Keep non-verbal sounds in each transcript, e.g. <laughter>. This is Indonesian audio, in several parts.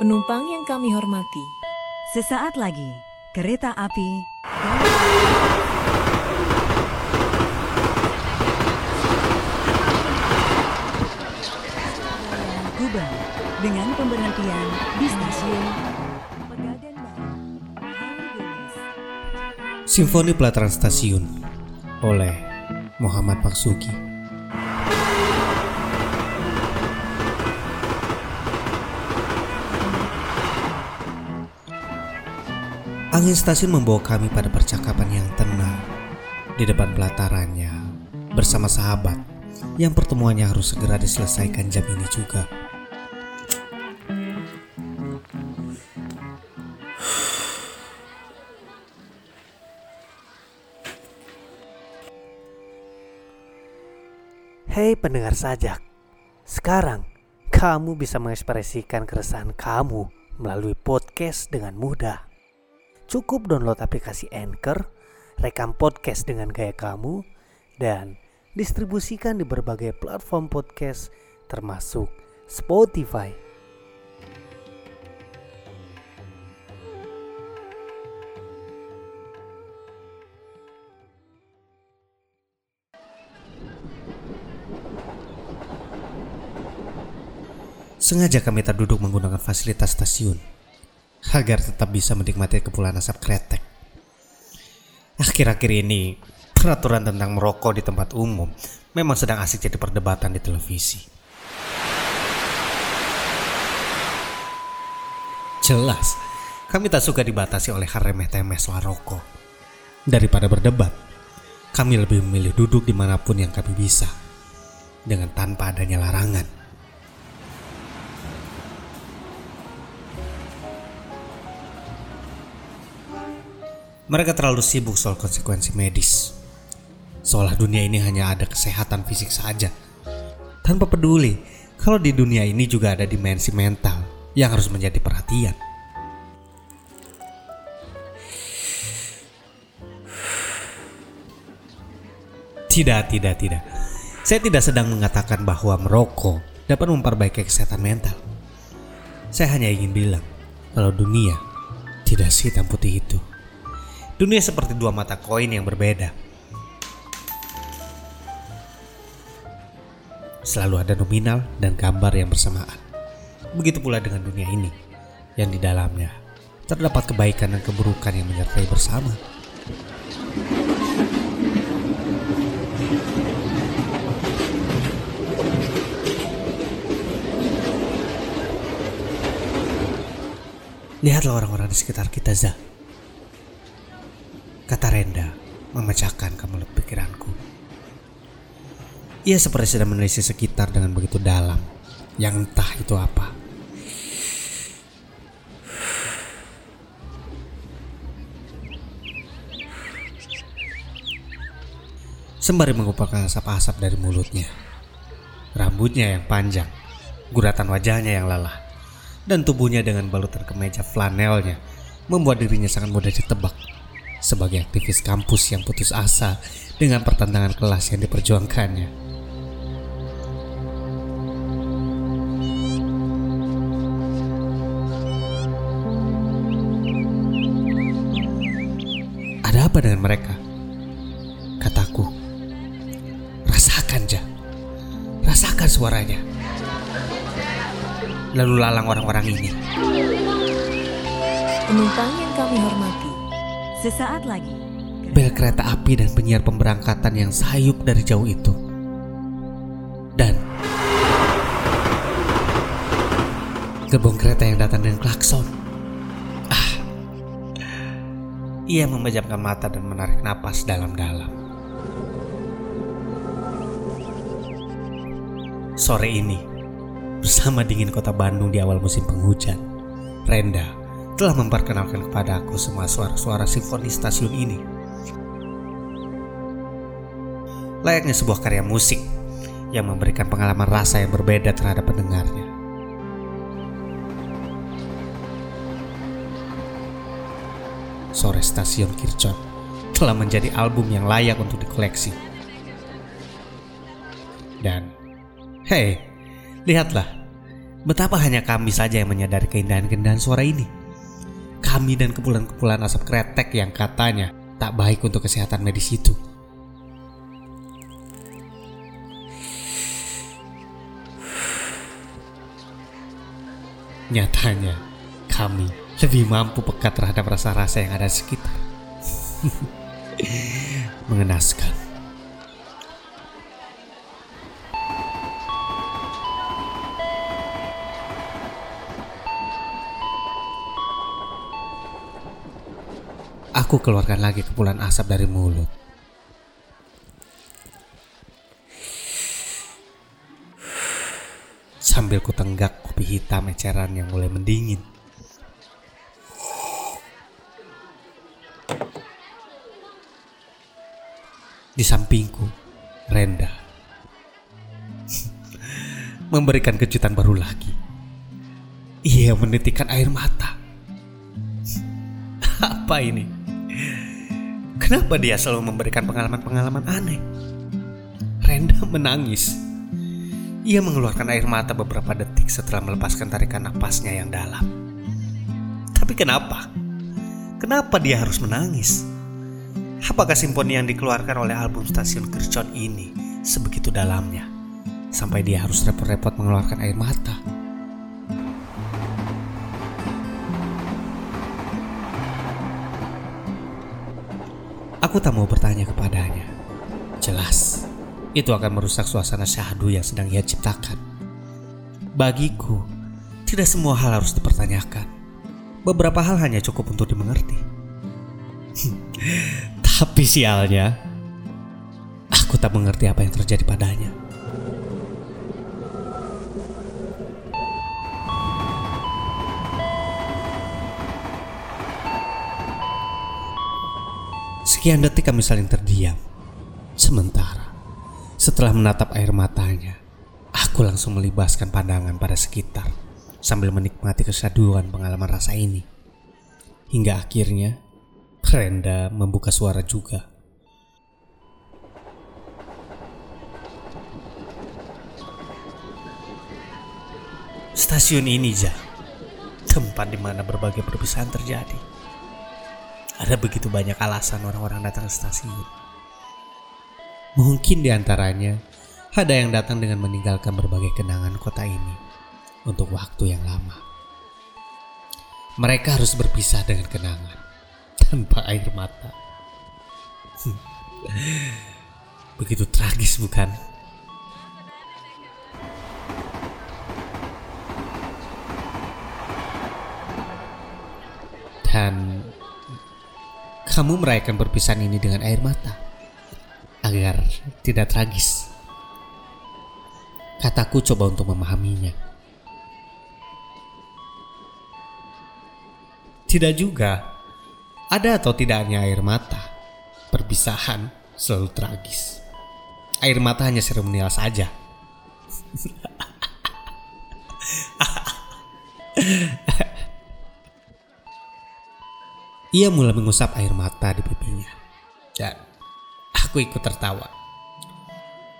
Penumpang yang kami hormati, Sesaat lagi, kereta api Gubeng dengan pemberhentian di stasiun. Simfoni Pelataran Stasiun oleh Muhammad Maksuki. Angin stasiun membawa kami pada percakapan yang tenang di depan pelatarannya bersama sahabat yang pertemuannya harus segera diselesaikan jam ini juga. Hei pendengar sajak, sekarang kamu bisa mengekspresikan keresahan kamu melalui podcast dengan mudah. Cukup download aplikasi Anchor, rekam podcast dengan gaya kamu, dan distribusikan di berbagai platform podcast termasuk Spotify. Sengaja kami terduduk menggunakan fasilitas stasiun agar tetap bisa menikmati kepulan asap kretek. Akhir-akhir ini, peraturan tentang merokok di tempat umum memang sedang asik jadi perdebatan di televisi. Jelas, kami tak suka dibatasi oleh hal remeh-temeh soal rokok. Daripada berdebat, kami lebih memilih duduk di mana pun yang kami bisa, dengan tanpa adanya larangan. Mereka terlalu sibuk soal konsekuensi medis. Seolah dunia ini hanya ada kesehatan fisik saja. Tanpa peduli kalau di dunia ini juga ada dimensi mental yang harus menjadi perhatian. Tidak, tidak, tidak. Saya tidak sedang mengatakan bahwa merokok dapat memperbaiki kesehatan mental. Saya hanya ingin bilang kalau dunia tidak sehitam putih itu. Dunia seperti dua mata koin yang berbeda. Selalu ada nominal dan gambar yang bersamaan. Begitu pula dengan dunia ini, yang di dalamnya terdapat kebaikan dan keburukan yang menyertai bersama. Lihatlah orang-orang di sekitar kita, Zah. Kata Renda memecahkan kemelut pikiranku. Ia seperti sedang menelisik sekitar dengan begitu dalam, yang entah itu apa. Sembari mengumpulkan asap-asap dari mulutnya. Rambutnya yang panjang, guratan wajahnya yang lelah, dan tubuhnya dengan balutan kemeja flanelnya membuat dirinya sangat mudah ditebak sebagai aktivis kampus yang putus asa dengan pertentangan kelas yang diperjuangkannya. Ada apa dengan mereka? Kataku. Rasakan, Ja. Rasakan suaranya. Lalu lalang orang-orang ini. penumpang yang kami hormati, Sesaat lagi, bel kereta api dan penyiar pemberangkatan yang sayup dari jauh itu. Dan gerbong kereta yang datang dengan klakson. Ah. Ia memejamkan mata dan menarik napas dalam-dalam. Sore ini, bersama dingin kota Bandung di awal musim penghujan, Renda telah memperkenalkan kepada aku semua suara-suara simfoni stasiun ini. Layaknya sebuah karya musik yang memberikan pengalaman rasa yang berbeda terhadap pendengarnya. Sore Stasiun Kirchhoff telah menjadi album yang layak untuk dikoleksi. Dan, hei, lihatlah, Betapa hanya kami saja yang menyadari keindahan-keindahan suara ini. Kami dan kepulan-kepulan asap kretek yang katanya tak baik untuk kesehatan medis itu. Nyatanya, kami lebih mampu pekat terhadap rasa-rasa yang ada di sekitar. <laughs> Mengenaskan. Aku keluarkan lagi kepulan asap dari mulut. Sambil kutenggak kopi hitam eceran yang mulai mendingin. Di sampingku, Renda <laughs> memberikan kejutan baru lagi. Ia menitikkan air mata. <laughs> Apa ini? Kenapa dia selalu memberikan pengalaman-pengalaman aneh? Renda menangis. Ia mengeluarkan air mata beberapa detik setelah melepaskan tarikan napasnya yang dalam. Tapi kenapa? Kenapa dia harus menangis? Apakah simfoni yang dikeluarkan oleh album Stasiun Kirchon ini sebegitu dalamnya sampai dia harus repot-repot mengeluarkan air mata? Aku tak mau bertanya kepadanya. Jelas, itu akan merusak suasana syahdu yang sedang ia ciptakan. Bagiku, tidak semua hal harus dipertanyakan. Beberapa hal hanya cukup untuk dimengerti. <laughs> Tapi sialnya, aku tak mengerti apa yang terjadi padanya. Sekian detik kami saling terdiam. Sementara, setelah menatap air matanya, aku langsung melibaskan pandangan pada sekitar sambil menikmati kesaduan pengalaman rasa ini. Hingga akhirnya, Renda membuka suara juga. Stasiun ini, Ja, tempat di mana berbagai perpisahan terjadi. Ada begitu banyak alasan orang-orang datang ke stasiun. Mungkin di antaranya ada yang datang dengan meninggalkan berbagai kenangan kota ini untuk waktu yang lama. Mereka harus berpisah dengan kenangan <laughs> tanpa air mata. <laughs> Begitu tragis bukan? Dan kamu merayakan perpisahan ini dengan air mata agar tidak tragis. Kataku coba untuk memahaminya. Tidak juga. Ada atau tidaknya air mata, perpisahan selalu tragis. Air mata hanya seremonial saja. <laughs> Ia mulai mengusap air mata di pipinya. Dan aku ikut tertawa.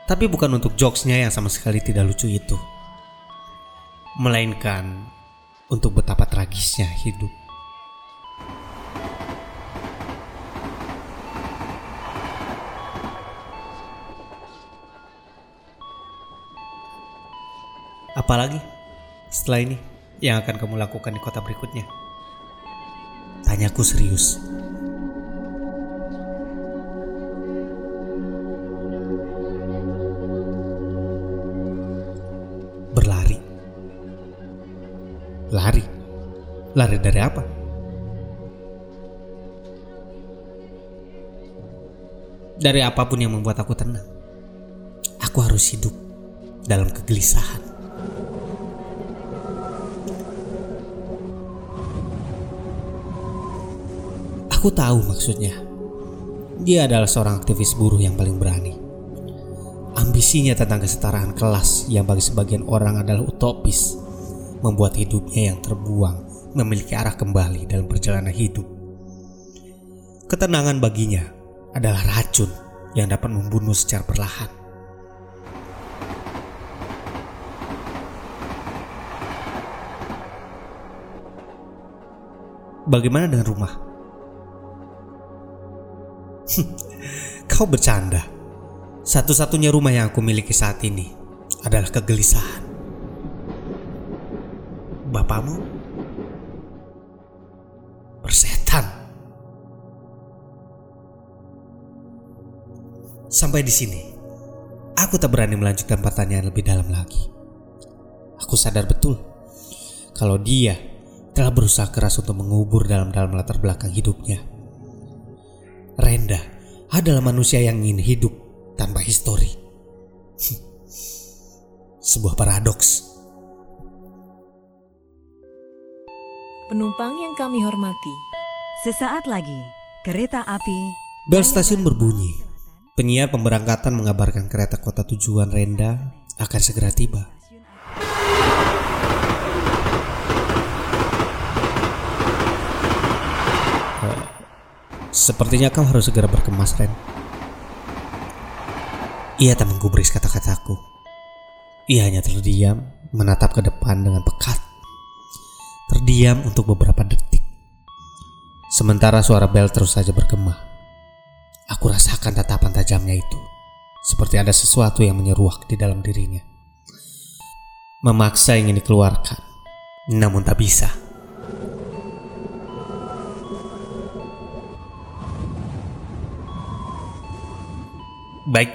Tapi bukan untuk jokesnya yang sama sekali tidak lucu itu. Melainkan untuk betapa tragisnya hidup. Apalagi setelah ini yang akan kamu lakukan di kota berikutnya? Tanyaku serius. Berlari. Lari. Lari dari apa? Dari apa pun yang membuat aku tenang. Aku harus hidup dalam kegelisahan. Aku tahu maksudnya. Dia adalah seorang aktivis buruh yang paling berani. Ambisinya tentang kesetaraan kelas yang bagi sebagian orang adalah utopis, membuat hidupnya yang terbuang memiliki arah kembali dalam perjalanan hidup. Ketenangan baginya adalah racun yang dapat membunuh secara perlahan. Bagaimana dengan rumah? Kau bercanda. Satu-satunya rumah yang aku miliki saat ini adalah kegelisahan. Bapakmu bersetan. Sampai di sini, aku tak berani melanjutkan pertanyaan lebih dalam lagi. Aku sadar betul kalau dia telah berusaha keras untuk mengubur dalam-dalam latar belakang hidupnya. Renda adalah manusia yang ingin hidup tanpa histori. Sebuah paradoks. Penumpang yang kami hormati, Sesaat lagi, kereta api Bel stasiun berbunyi. Penyiar pemberangkatan mengabarkan kereta kota tujuan Renda akan segera tiba. Sepertinya kau harus segera berkemas, Ren. Ia tak menggubris kata-kataku. Ia hanya terdiam, menatap ke depan dengan pekat. Terdiam untuk beberapa detik. Sementara suara bel terus saja bergema. Aku rasakan tatapan tajamnya itu. Seperti ada sesuatu yang menyeruak di dalam dirinya. Memaksa ingin dikeluarkan. Namun tak bisa. Baik.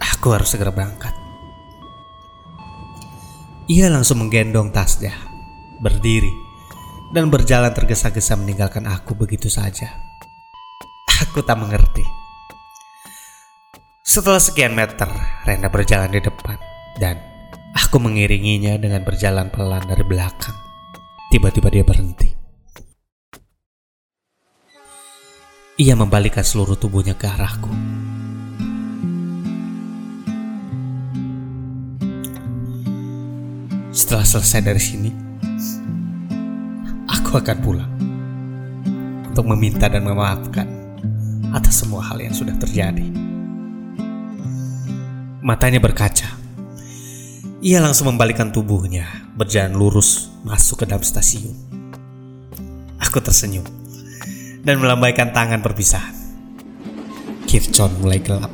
Aku harus segera berangkat. Ia langsung menggendong tasnya, berdiri, dan berjalan tergesa-gesa meninggalkan aku begitu saja. Aku tak mengerti. Setelah sekian meter, Renda berjalan di depan, dan aku mengiringinya dengan berjalan pelan dari belakang. Tiba-tiba dia berhenti. Ia membalikkan seluruh tubuhnya ke arahku. Setelah selesai dari sini, aku akan pulang untuk meminta dan memaafkan atas semua hal yang sudah terjadi. Matanya berkaca. Ia langsung membalikkan tubuhnya, berjalan lurus masuk ke dalam stasiun. Aku tersenyum dan melambaikan tangan perpisahan. Kircon mulai gelap.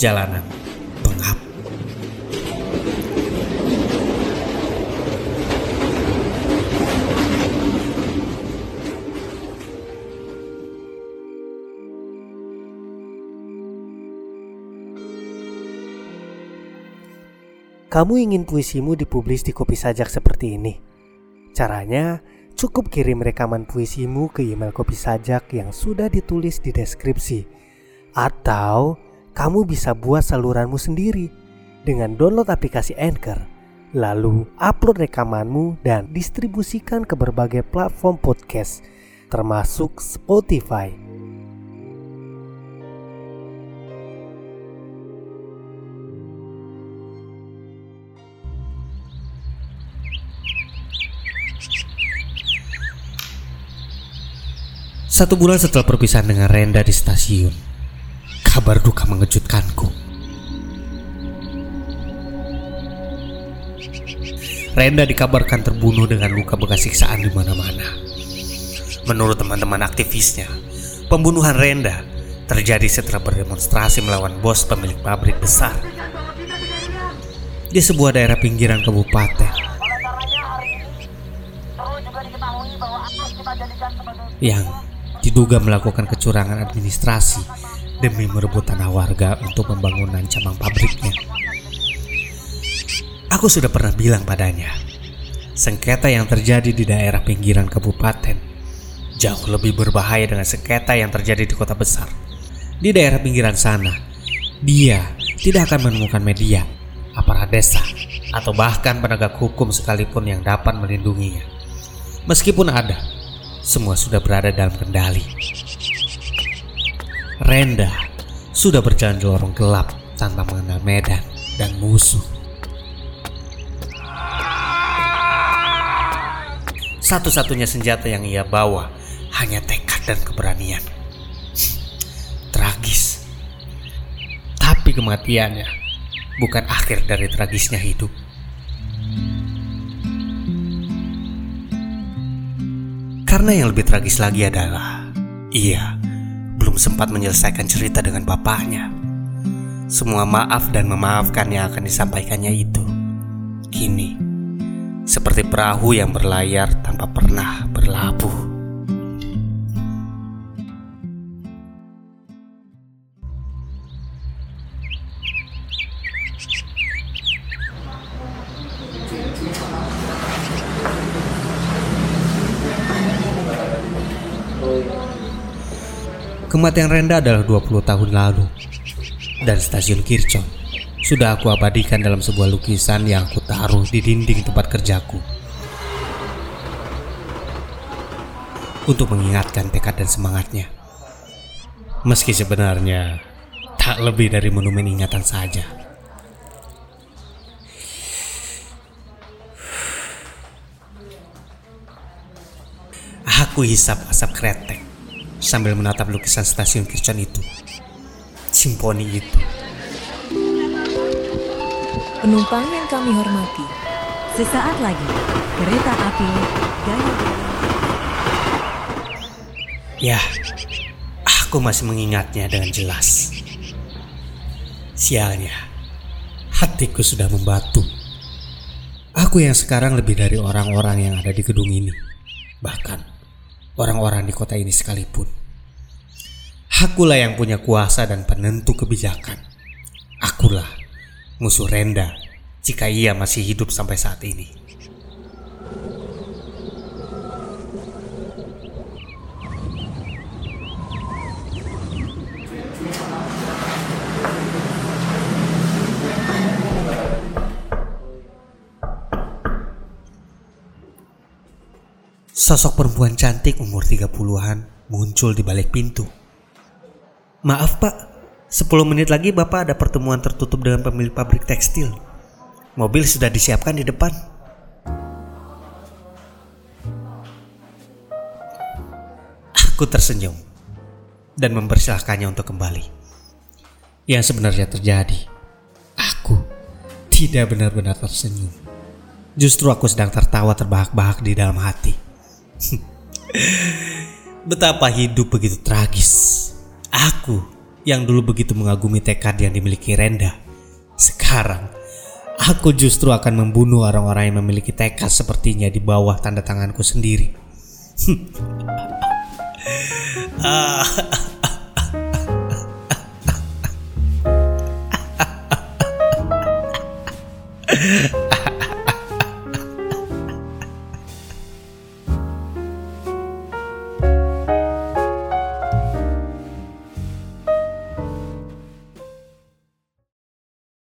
Jalanan pengap. Kamu ingin puisimu dipublis di Kopi Sajak seperti ini? Caranya, cukup kirim rekaman puisimu ke email Kopi Sajak yang sudah ditulis di deskripsi. Atau, kamu bisa buat saluranmu sendiri dengan download aplikasi Anchor, lalu upload rekamanmu dan distribusikan ke berbagai platform podcast, termasuk Spotify. Satu bulan setelah perpisahan dengan Renda di stasiun, kabar duka mengejutkanku. Renda dikabarkan terbunuh dengan luka bekas siksaan di mana-mana. Menurut teman-teman aktivisnya, pembunuhan Renda terjadi setelah berdemonstrasi melawan bos pemilik pabrik besar di sebuah daerah pinggiran kabupaten yang diduga melakukan kecurangan administrasi demi merebut tanah warga untuk pembangunan cabang pabriknya. Aku sudah pernah bilang padanya, sengketa yang terjadi di daerah pinggiran kabupaten jauh lebih berbahaya dengan sengketa yang terjadi di kota besar. Di daerah pinggiran sana, dia tidak akan menemukan media, aparat desa, atau bahkan penegak hukum sekalipun yang dapat melindunginya. Meskipun ada, semua sudah berada dalam kendali. Renda sudah berjalan di lorong gelap tanpa mengenal medan dan musuh. Satu-satunya senjata yang ia bawa hanya tekad dan keberanian. Tragis. Tapi kematiannya bukan akhir dari tragisnya hidup. Karena yang lebih tragis lagi adalah ia belum sempat menyelesaikan cerita dengan bapaknya. Semua maaf dan memaafkan yang akan disampaikannya itu kini seperti perahu yang berlayar tanpa pernah berlabuh. Kematian Renda adalah 20 tahun lalu dan stasiun Kirchon sudah aku abadikan dalam sebuah lukisan yang aku taruh di dinding tempat kerjaku. Untuk mengingatkan tekad dan semangatnya. Meski sebenarnya tak lebih dari monumen ingatan saja. Aku hisap asap kretek sambil menatap lukisan stasiun Kirchon itu. Simponi itu. Penumpang yang kami hormati, Sesaat lagi, kereta api Gaya Ya, aku masih mengingatnya dengan jelas. Sialnya, hatiku sudah membatu. Aku yang sekarang lebih dari orang-orang yang ada di gedung ini. Bahkan, orang-orang di kota ini sekalipun. Akulah yang punya kuasa dan penentu kebijakan. Akulah musuh Renda jika ia masih hidup sampai saat ini. Sosok perempuan cantik umur 30-an muncul di balik pintu. Maaf pak, 10 menit lagi bapak ada pertemuan tertutup dengan pemilik pabrik tekstil. Mobil sudah disiapkan di depan. Aku tersenyum dan mempersilahkannya untuk kembali. Yang sebenarnya terjadi, aku tidak benar-benar tersenyum. Justru aku sedang tertawa terbahak-bahak di dalam hati. <laughs> Betapa hidup begitu tragis. Aku yang dulu begitu mengagumi tekad yang dimiliki Renda. Sekarang, aku justru akan membunuh orang-orang yang memiliki tekad sepertinya di bawah tanda tanganku sendiri. <laughs>